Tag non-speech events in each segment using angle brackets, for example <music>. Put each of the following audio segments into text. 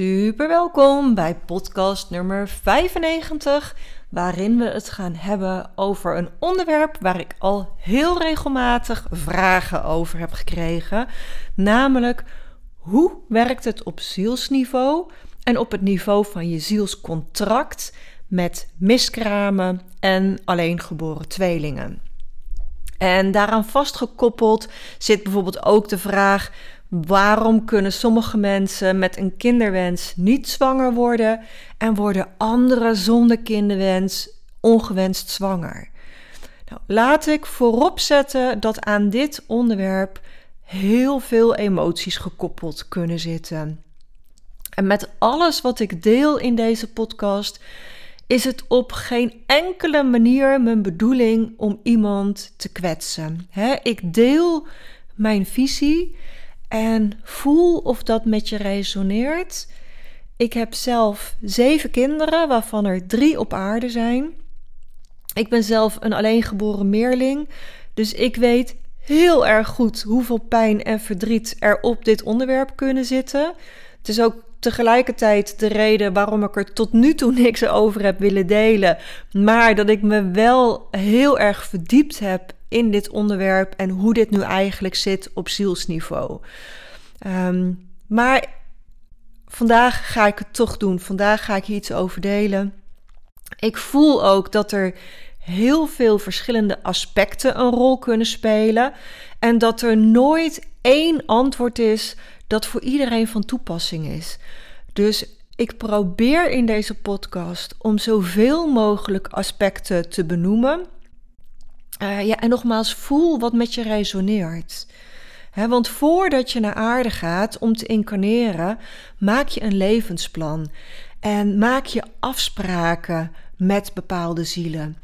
Super welkom bij podcast nummer 95, waarin we het gaan hebben over een onderwerp waar ik al heel regelmatig vragen over heb gekregen, namelijk hoe werkt het op zielsniveau en op het niveau van je zielscontract met miskramen en alleengeboren tweelingen. En daaraan vastgekoppeld zit bijvoorbeeld ook de vraag: waarom kunnen sommige mensen met een kinderwens niet zwanger worden en worden anderen zonder kinderwens ongewenst zwanger? Nou, laat ik voorop zetten dat aan dit onderwerp heel veel emoties gekoppeld kunnen zitten. En met alles wat ik deel in deze podcast is het op geen enkele manier mijn bedoeling om iemand te kwetsen. ik deel mijn visie en voel of dat met je resoneert. Ik heb zelf zeven kinderen, waarvan er drie op aarde zijn. Ik ben zelf een alleengeboren meerling, dus ik weet heel erg goed hoeveel pijn en verdriet er op dit onderwerp kunnen zitten. Het is ook tegelijkertijd de reden waarom ik er tot nu toe niks over heb willen delen. Maar dat ik me wel heel erg verdiept heb in dit onderwerp en hoe dit nu eigenlijk zit op zielsniveau. Um, maar vandaag ga ik het toch doen. Vandaag ga ik hier iets over delen. Ik voel ook dat er heel veel verschillende aspecten een rol kunnen spelen. En dat er nooit één antwoord is dat voor iedereen van toepassing is. Dus ik probeer in deze podcast om zoveel mogelijk aspecten te benoemen. Uh, ja, en nogmaals, voel wat met je resoneert. want voordat je naar aarde gaat om te incarneren, maak je een levensplan. En maak je afspraken met bepaalde zielen.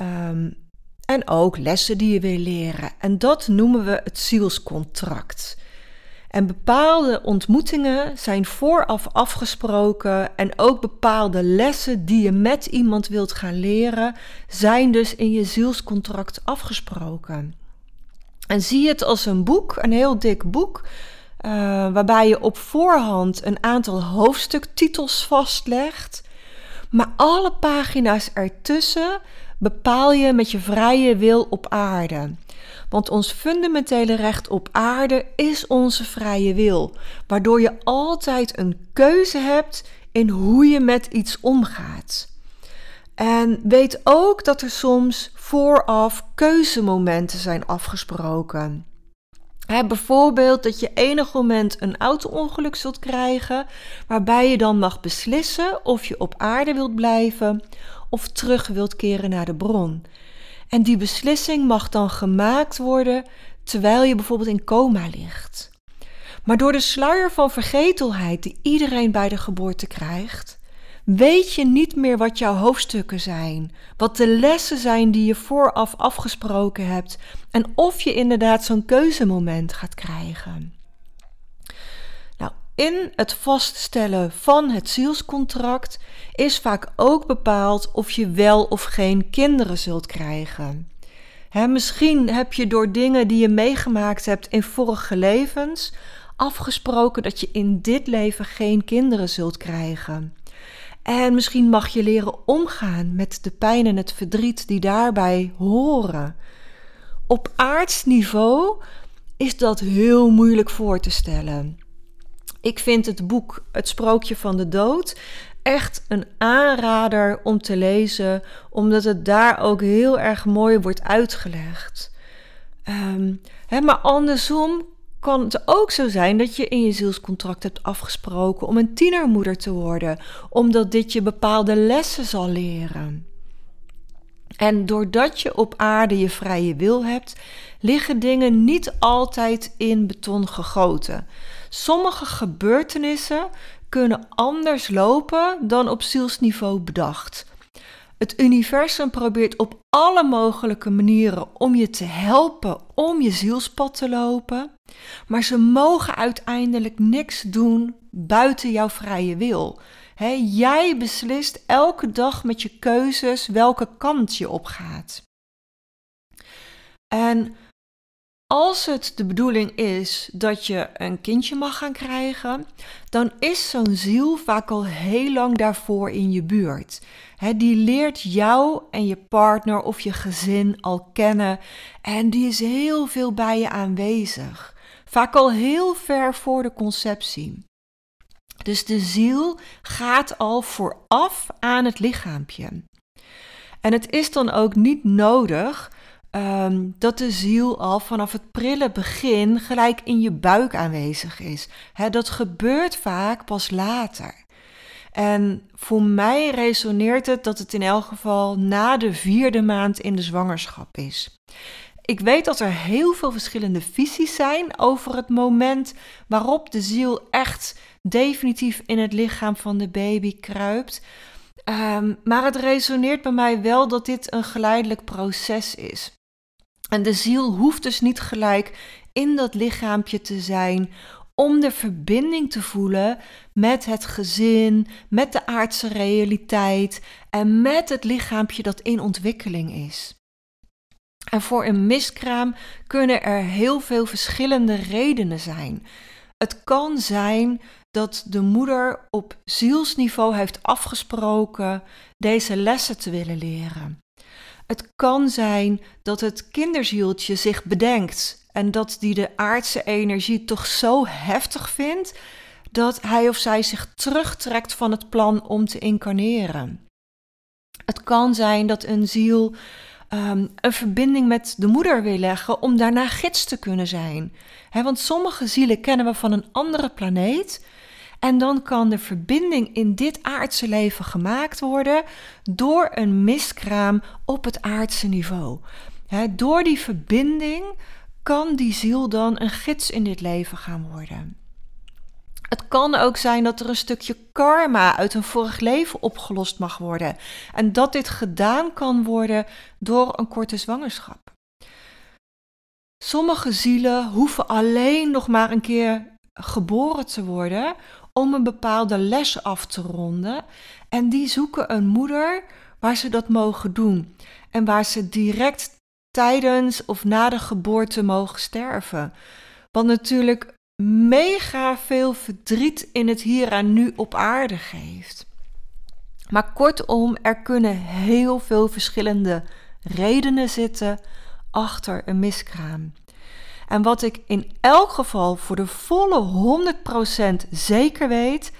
Um, en ook lessen die je wil leren. En dat noemen we het zielscontract. En bepaalde ontmoetingen zijn vooraf afgesproken en ook bepaalde lessen die je met iemand wilt gaan leren, zijn dus in je zielscontract afgesproken. En zie het als een boek, een heel dik boek, uh, waarbij je op voorhand een aantal hoofdstuktitels vastlegt, maar alle pagina's ertussen bepaal je met je vrije wil op aarde. Want ons fundamentele recht op aarde is onze vrije wil, waardoor je altijd een keuze hebt in hoe je met iets omgaat. En weet ook dat er soms vooraf keuzemomenten zijn afgesproken. bijvoorbeeld dat je enig moment een auto-ongeluk zult krijgen, waarbij je dan mag beslissen of je op aarde wilt blijven of terug wilt keren naar de bron. En die beslissing mag dan gemaakt worden terwijl je bijvoorbeeld in coma ligt. Maar door de sluier van vergetelheid die iedereen bij de geboorte krijgt, weet je niet meer wat jouw hoofdstukken zijn, wat de lessen zijn die je vooraf afgesproken hebt en of je inderdaad zo'n keuzemoment gaat krijgen. In het vaststellen van het zielscontract is vaak ook bepaald of je wel of geen kinderen zult krijgen. misschien heb je door dingen die je meegemaakt hebt in vorige levens afgesproken dat je in dit leven geen kinderen zult krijgen. En misschien mag je leren omgaan met de pijn en het verdriet die daarbij horen. Op aardsniveau is dat heel moeilijk voor te stellen. Ik vind het boek Het Sprookje van de Dood echt een aanrader om te lezen, omdat het daar ook heel erg mooi wordt uitgelegd. Um, hè, maar andersom kan het ook zo zijn dat je in je zielscontract hebt afgesproken om een tienermoeder te worden, omdat dit je bepaalde lessen zal leren. En doordat je op aarde je vrije wil hebt, liggen dingen niet altijd in beton gegoten. Sommige gebeurtenissen kunnen anders lopen dan op zielsniveau bedacht. Het universum probeert op alle mogelijke manieren om je te helpen om je zielspad te lopen, maar ze mogen uiteindelijk niks doen buiten jouw vrije wil. Jij beslist elke dag met je keuzes welke kant je op gaat. En als het de bedoeling is dat je een kindje mag gaan krijgen, dan is zo'n ziel vaak al heel lang daarvoor in je buurt. die leert jou en je partner of je gezin al kennen en die is heel veel bij je aanwezig. Vaak al heel ver voor de conceptie. Dus de ziel gaat al vooraf aan het lichaampje. En het is dan ook niet nodig Ehm, dat de ziel al vanaf het prille begin gelijk in je buik aanwezig is. dat gebeurt vaak pas later. En voor mij resoneert het dat het in elk geval na de vierde maand in de zwangerschap is. Ik weet dat er heel veel verschillende visies zijn over het moment waarop de ziel echt definitief in het lichaam van de baby kruipt. Ehm, maar het resoneert bij mij wel dat dit een geleidelijk proces is. En de ziel hoeft dus niet gelijk in dat lichaampje te zijn om de verbinding te voelen met het gezin, met de aardse realiteit en met het lichaampje dat in ontwikkeling is. En voor een miskraam kunnen er heel veel verschillende redenen zijn. Het kan zijn dat de moeder op zielsniveau heeft afgesproken deze lessen te willen leren. Het kan zijn dat het kinderzieltje zich bedenkt en dat die de aardse energie toch zo heftig vindt dat hij of zij zich terugtrekt van het plan om te incarneren. Het kan zijn dat een ziel um, een verbinding met de moeder wil leggen om daarna gids te kunnen zijn. want sommige zielen kennen we van een andere planeet en dan kan de verbinding in dit aardse leven gemaakt worden door een miskraam op het aardse niveau. door die verbinding kan die ziel dan een gids in dit leven gaan worden. Het kan ook zijn dat er een stukje karma uit een vorig leven opgelost mag worden en dat dit gedaan kan worden door een korte zwangerschap. Sommige zielen hoeven alleen nog maar een keer geboren te worden om een bepaalde les af te ronden. En die zoeken een moeder waar ze dat mogen doen. En waar ze direct tijdens of na de geboorte mogen sterven. Wat natuurlijk mega veel verdriet in het hier en nu op aarde geeft. Maar kortom, er kunnen heel veel verschillende redenen zitten achter een miskraam. En wat ik in elk geval voor de volle 100% zeker weet,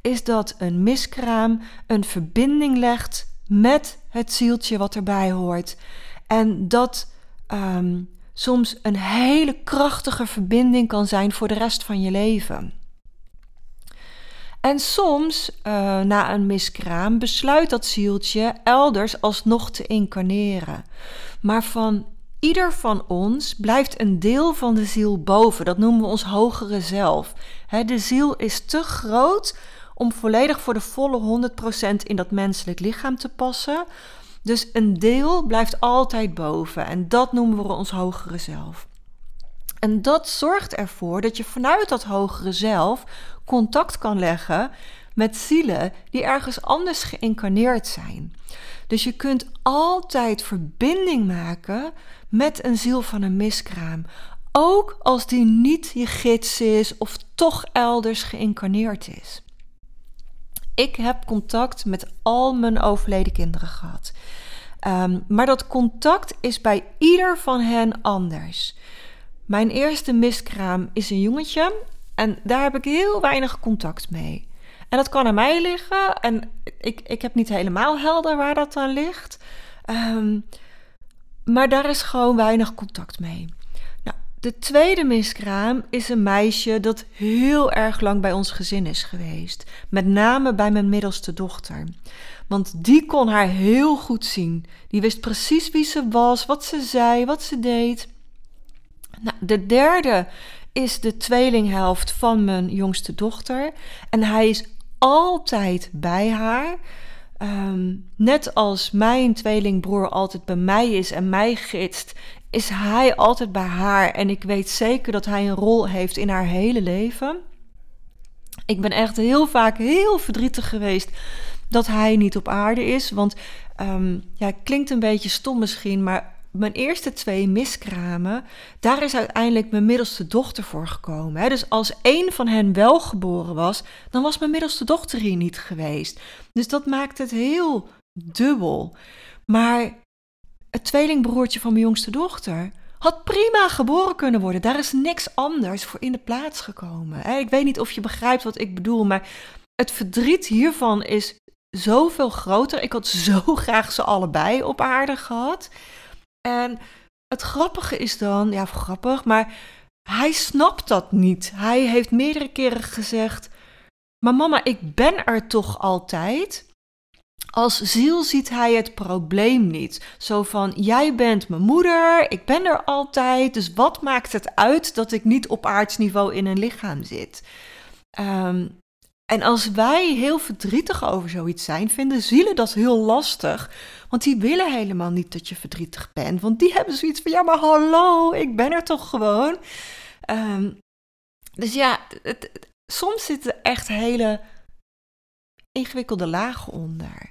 is dat een miskraam een verbinding legt met het zieltje wat erbij hoort. En dat ehm, soms een hele krachtige verbinding kan zijn voor de rest van je leven. En soms, uh, na een miskraam, besluit dat zieltje elders alsnog te incarneren. Maar van Ieder van ons blijft een deel van de ziel boven. Dat noemen we ons hogere zelf. de ziel is te groot om volledig voor de volle 100% in dat menselijk lichaam te passen. Dus een deel blijft altijd boven en dat noemen we ons hogere zelf. En dat zorgt ervoor dat je vanuit dat hogere zelf contact kan leggen met zielen die ergens anders geïncarneerd zijn. Dus je kunt altijd verbinding maken met een ziel van een miskraam. Ook als die niet je gids is of toch elders geïncarneerd is. Ik heb contact met al mijn overleden kinderen gehad. Ehm, maar dat contact is bij ieder van hen anders. Mijn eerste miskraam is een jongetje en daar heb ik heel weinig contact mee. En dat kan aan mij liggen en ik, ik heb niet helemaal helder waar dat aan ligt. Um, maar daar is gewoon weinig contact mee. De tweede miskraam is een meisje dat heel erg lang bij ons gezin is geweest. Met name bij mijn middelste dochter. Want die kon haar heel goed zien. Die wist precies wie ze was, wat ze zei, wat ze deed. Nou, de derde is de tweelinghelft van mijn jongste dochter. En hij is altijd bij haar. Ehm, net als mijn tweelingbroer altijd bij mij is en mij gidst, is hij altijd bij haar. En ik weet zeker dat hij een rol heeft in haar hele leven. Ik ben echt heel vaak heel verdrietig geweest dat hij niet op aarde is. Want um, ja, klinkt een beetje stom misschien, maar mijn eerste twee miskramen, daar is uiteindelijk mijn middelste dochter voor gekomen. Dus als één van hen wel geboren was, dan was mijn middelste dochter hier niet geweest. Dus dat maakt het heel dubbel. Maar het tweelingbroertje van mijn jongste dochter had prima geboren kunnen worden. Daar is niks anders voor in de plaats gekomen. Ik weet niet of je begrijpt wat ik bedoel, maar het verdriet hiervan is zoveel groter. Ik had zo <laughs> graag ze allebei op aarde gehad. En het grappige is dan, ja, grappig, maar hij snapt dat niet. Hij heeft meerdere keren gezegd: Maar mama, ik ben er toch altijd. Als ziel ziet hij het probleem niet. Zo van: Jij bent mijn moeder, ik ben er altijd. Dus wat maakt het uit dat ik niet op aardsniveau in een lichaam zit? Um, en als wij heel verdrietig over zoiets zijn, vinden zielen dat heel lastig. Want die willen helemaal niet dat je verdrietig bent. Want die hebben zoiets van: ja, maar hallo, ik ben er toch gewoon. Um, dus ja, het, soms zitten echt hele ingewikkelde lagen onder.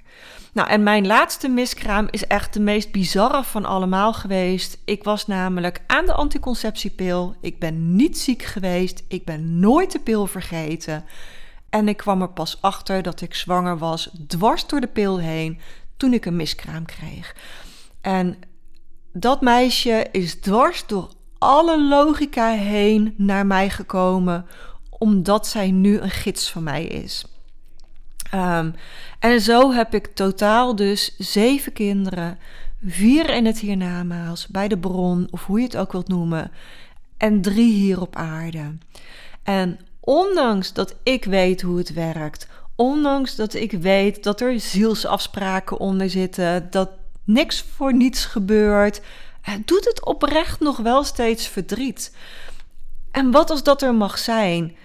Nou, en mijn laatste miskraam is echt de meest bizarre van allemaal geweest. Ik was namelijk aan de anticonceptiepil. Ik ben niet ziek geweest. Ik ben nooit de pil vergeten. En ik kwam er pas achter dat ik zwanger was, dwars door de pil heen, toen ik een miskraam kreeg. En dat meisje is dwars door alle logica heen naar mij gekomen, omdat zij nu een gids van mij is. Ehm, en zo heb ik totaal dus zeven kinderen, vier in het hiernamaals, bij de bron, of hoe je het ook wilt noemen, en drie hier op aarde. En ondanks dat ik weet hoe het werkt, ondanks dat ik weet dat er zielsafspraken onder zitten, dat niks voor niets gebeurt, doet het oprecht nog wel steeds verdriet. En wat als dat er mag zijn?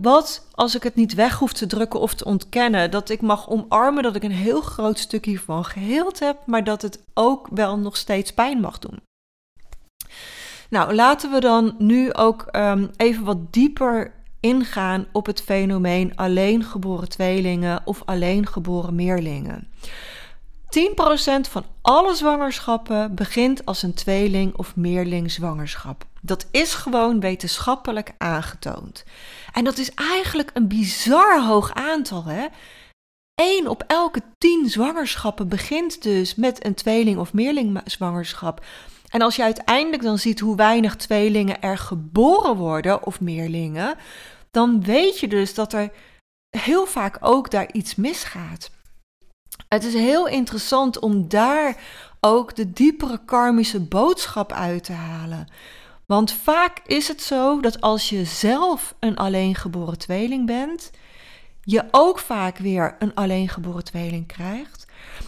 Wat als ik het niet weg hoef te drukken of te ontkennen? Dat ik mag omarmen dat ik een heel groot stuk hiervan geheeld heb, maar dat het ook wel nog steeds pijn mag doen. Nou, laten we dan nu ook ehm, even wat dieper ingaan op het fenomeen alleen geboren tweelingen of alleen geboren meerlingen. 10% van alle zwangerschappen begint als een tweeling of meerling zwangerschap. Dat is gewoon wetenschappelijk aangetoond. En dat is eigenlijk een bizar hoog aantal, hè? 1 op elke 10 zwangerschappen begint dus met een tweeling of meerling zwangerschap. En als je uiteindelijk dan ziet hoe weinig tweelingen er geboren worden of meerlingen, dan weet je dus dat er heel vaak ook daar iets misgaat. Het is heel interessant om daar ook de diepere karmische boodschap uit te halen. Want vaak is het zo dat als je zelf een alleengeboren tweeling bent, je ook vaak weer een alleengeboren tweeling krijgt.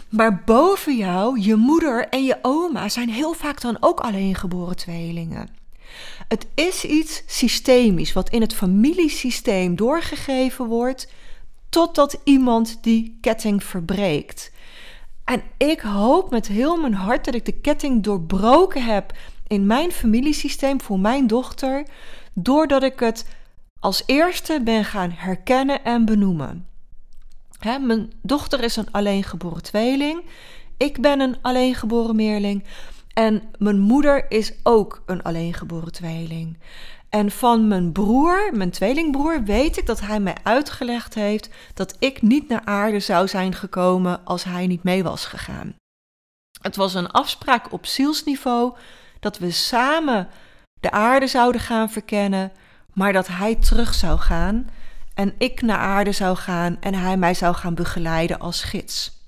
Maar boven jou, je moeder en je oma zijn heel vaak dan ook alleengeboren tweelingen. Het is iets systemisch wat in het familiesysteem doorgegeven wordt totdat iemand die ketting verbreekt. En ik hoop met heel mijn hart dat ik de ketting doorbroken heb in mijn familiesysteem voor mijn dochter, doordat ik het als eerste ben gaan herkennen en benoemen. mijn dochter is een alleengeboren tweeling. Ik ben een alleengeboren meerling. En mijn moeder is ook een alleengeboren tweeling. En van mijn broer, mijn tweelingbroer, weet ik dat hij mij uitgelegd heeft dat ik niet naar aarde zou zijn gekomen als hij niet mee was gegaan. Het was een afspraak op zielsniveau dat we samen de aarde zouden gaan verkennen, maar dat hij terug zou gaan en ik naar aarde zou gaan en hij mij zou gaan begeleiden als gids.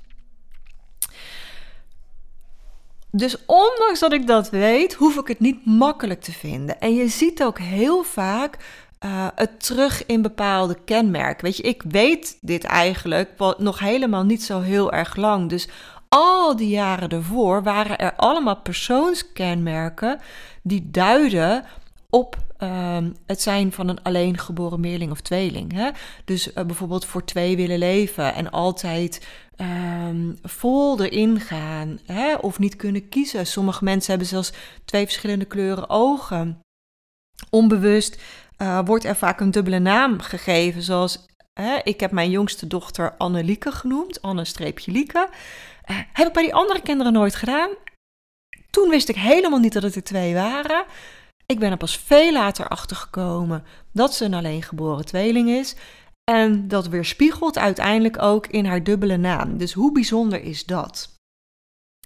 Dus ondanks dat ik dat weet, hoef ik het niet makkelijk te vinden. En je ziet ook heel vaak uh, het terug in bepaalde kenmerken. Weet je, ik weet dit eigenlijk nog helemaal niet zo heel erg lang. Dus al die jaren ervoor waren er allemaal persoonskenmerken die duiden op uh, het zijn van een alleen geboren meerling of tweeling. Hè? Dus uh, bijvoorbeeld voor twee willen leven en altijd um, vol erin gaan hè? of niet kunnen kiezen. Sommige mensen hebben zelfs twee verschillende kleuren ogen. Onbewust uh, wordt er vaak een dubbele naam gegeven, zoals ik heb mijn jongste dochter Annelieke genoemd, Anne-Lieke. Uh, heb ik bij die andere kinderen nooit gedaan. Toen wist ik helemaal niet dat het er twee waren. Ik ben er pas veel later achter gekomen dat ze een alleengeboren tweeling is. En dat weerspiegelt uiteindelijk ook in haar dubbele naam. Dus hoe bijzonder is dat?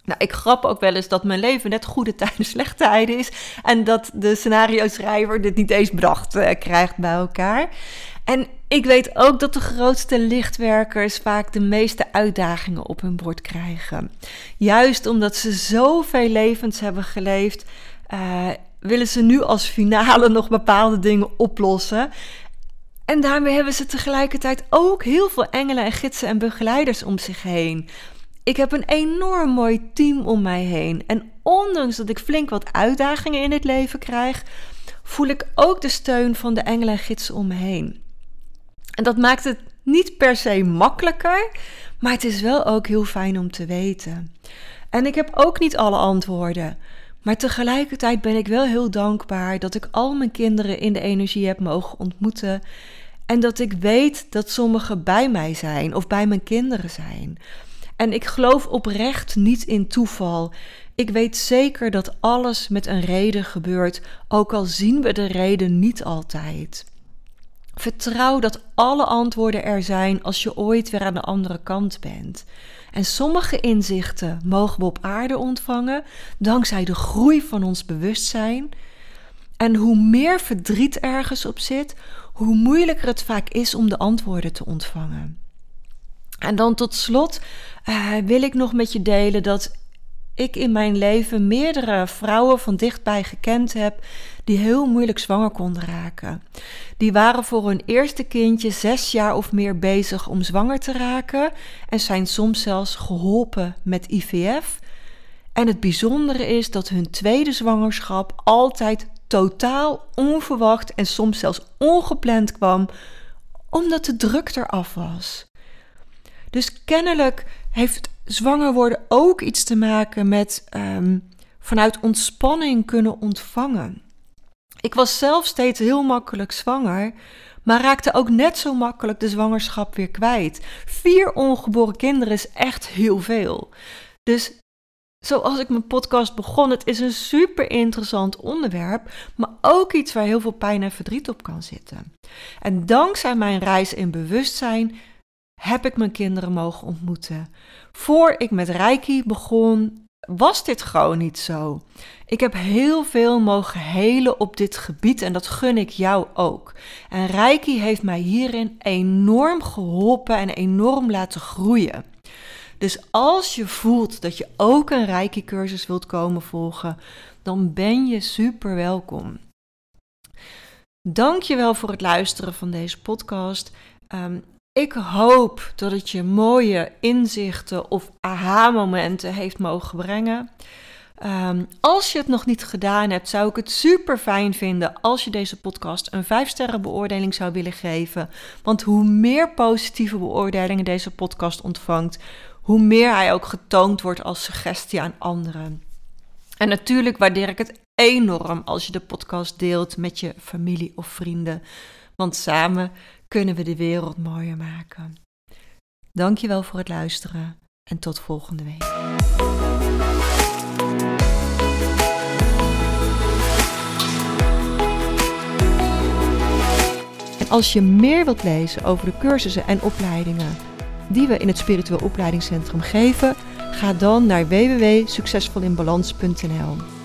Nou, ik grap ook wel eens dat mijn leven net goede tijden, <laughs> slechte tijden is. En dat de scenario-schrijver dit niet eens bedacht uh, krijgt bij elkaar. En ik weet ook dat de grootste lichtwerkers vaak de meeste uitdagingen op hun bord krijgen. Juist omdat ze zoveel levens hebben geleefd, uh, willen ze nu als finale nog bepaalde dingen oplossen. En daarmee hebben ze tegelijkertijd ook heel veel engelen en gidsen en begeleiders om zich heen. Ik heb een enorm mooi team om mij heen. En ondanks dat ik flink wat uitdagingen in het leven krijg, voel ik ook de steun van de engelen en gidsen om me heen. En dat maakt het niet per se makkelijker, maar het is wel ook heel fijn om te weten. En ik heb ook niet alle antwoorden. Maar tegelijkertijd ben ik wel heel dankbaar dat ik al mijn kinderen in de energie heb mogen ontmoeten. En dat ik weet dat sommigen bij mij zijn of bij mijn kinderen zijn. En ik geloof oprecht niet in toeval. Ik weet zeker dat alles met een reden gebeurt, ook al zien we de reden niet altijd. Vertrouw dat alle antwoorden er zijn als je ooit weer aan de andere kant bent. En sommige inzichten mogen we op aarde ontvangen dankzij de groei van ons bewustzijn. En hoe meer verdriet ergens op zit, hoe moeilijker het vaak is om de antwoorden te ontvangen. En dan tot slot uh, wil ik nog met je delen dat ik in mijn leven meerdere vrouwen van dichtbij gekend heb die heel moeilijk zwanger konden raken. Die waren voor hun eerste kindje zes jaar of meer bezig om zwanger te raken en zijn soms zelfs geholpen met IVF. En het bijzondere is dat hun tweede zwangerschap altijd totaal onverwacht en soms zelfs ongepland kwam, omdat de druk eraf was. Dus kennelijk heeft zwanger worden ook iets te maken met um, vanuit ontspanning kunnen ontvangen. Ik was zelf steeds heel makkelijk zwanger, maar raakte ook net zo makkelijk de zwangerschap weer kwijt. Vier ongeboren kinderen is echt heel veel. Dus zoals ik mijn podcast begon, het is een super interessant onderwerp, maar ook iets waar heel veel pijn en verdriet op kan zitten. En dankzij mijn reis in bewustzijn heb ik mijn kinderen mogen ontmoeten. Voor ik met Reiki begon, was dit gewoon niet zo. Ik heb heel veel mogen helen op dit gebied en dat gun ik jou ook. En Reiki heeft mij hierin enorm geholpen en enorm laten groeien. Dus als je voelt dat je ook een Reiki-cursus wilt komen volgen, dan ben je super welkom. Dank je wel voor het luisteren van deze podcast. Um, ik hoop dat het je mooie inzichten of aha-momenten heeft mogen brengen. Um, als je het nog niet gedaan hebt, zou ik het super fijn vinden als je deze podcast een 5-sterren beoordeling zou willen geven. Want hoe meer positieve beoordelingen deze podcast ontvangt, hoe meer hij ook getoond wordt als suggestie aan anderen. En natuurlijk waardeer ik het enorm als je de podcast deelt met je familie of vrienden. Want samen kunnen we de wereld mooier maken. Dankjewel voor het luisteren en tot volgende week. Als je meer wilt lezen over de cursussen en opleidingen die we in het Spiritueel Opleidingscentrum geven, ga dan naar www.succesvolinbalans.nl.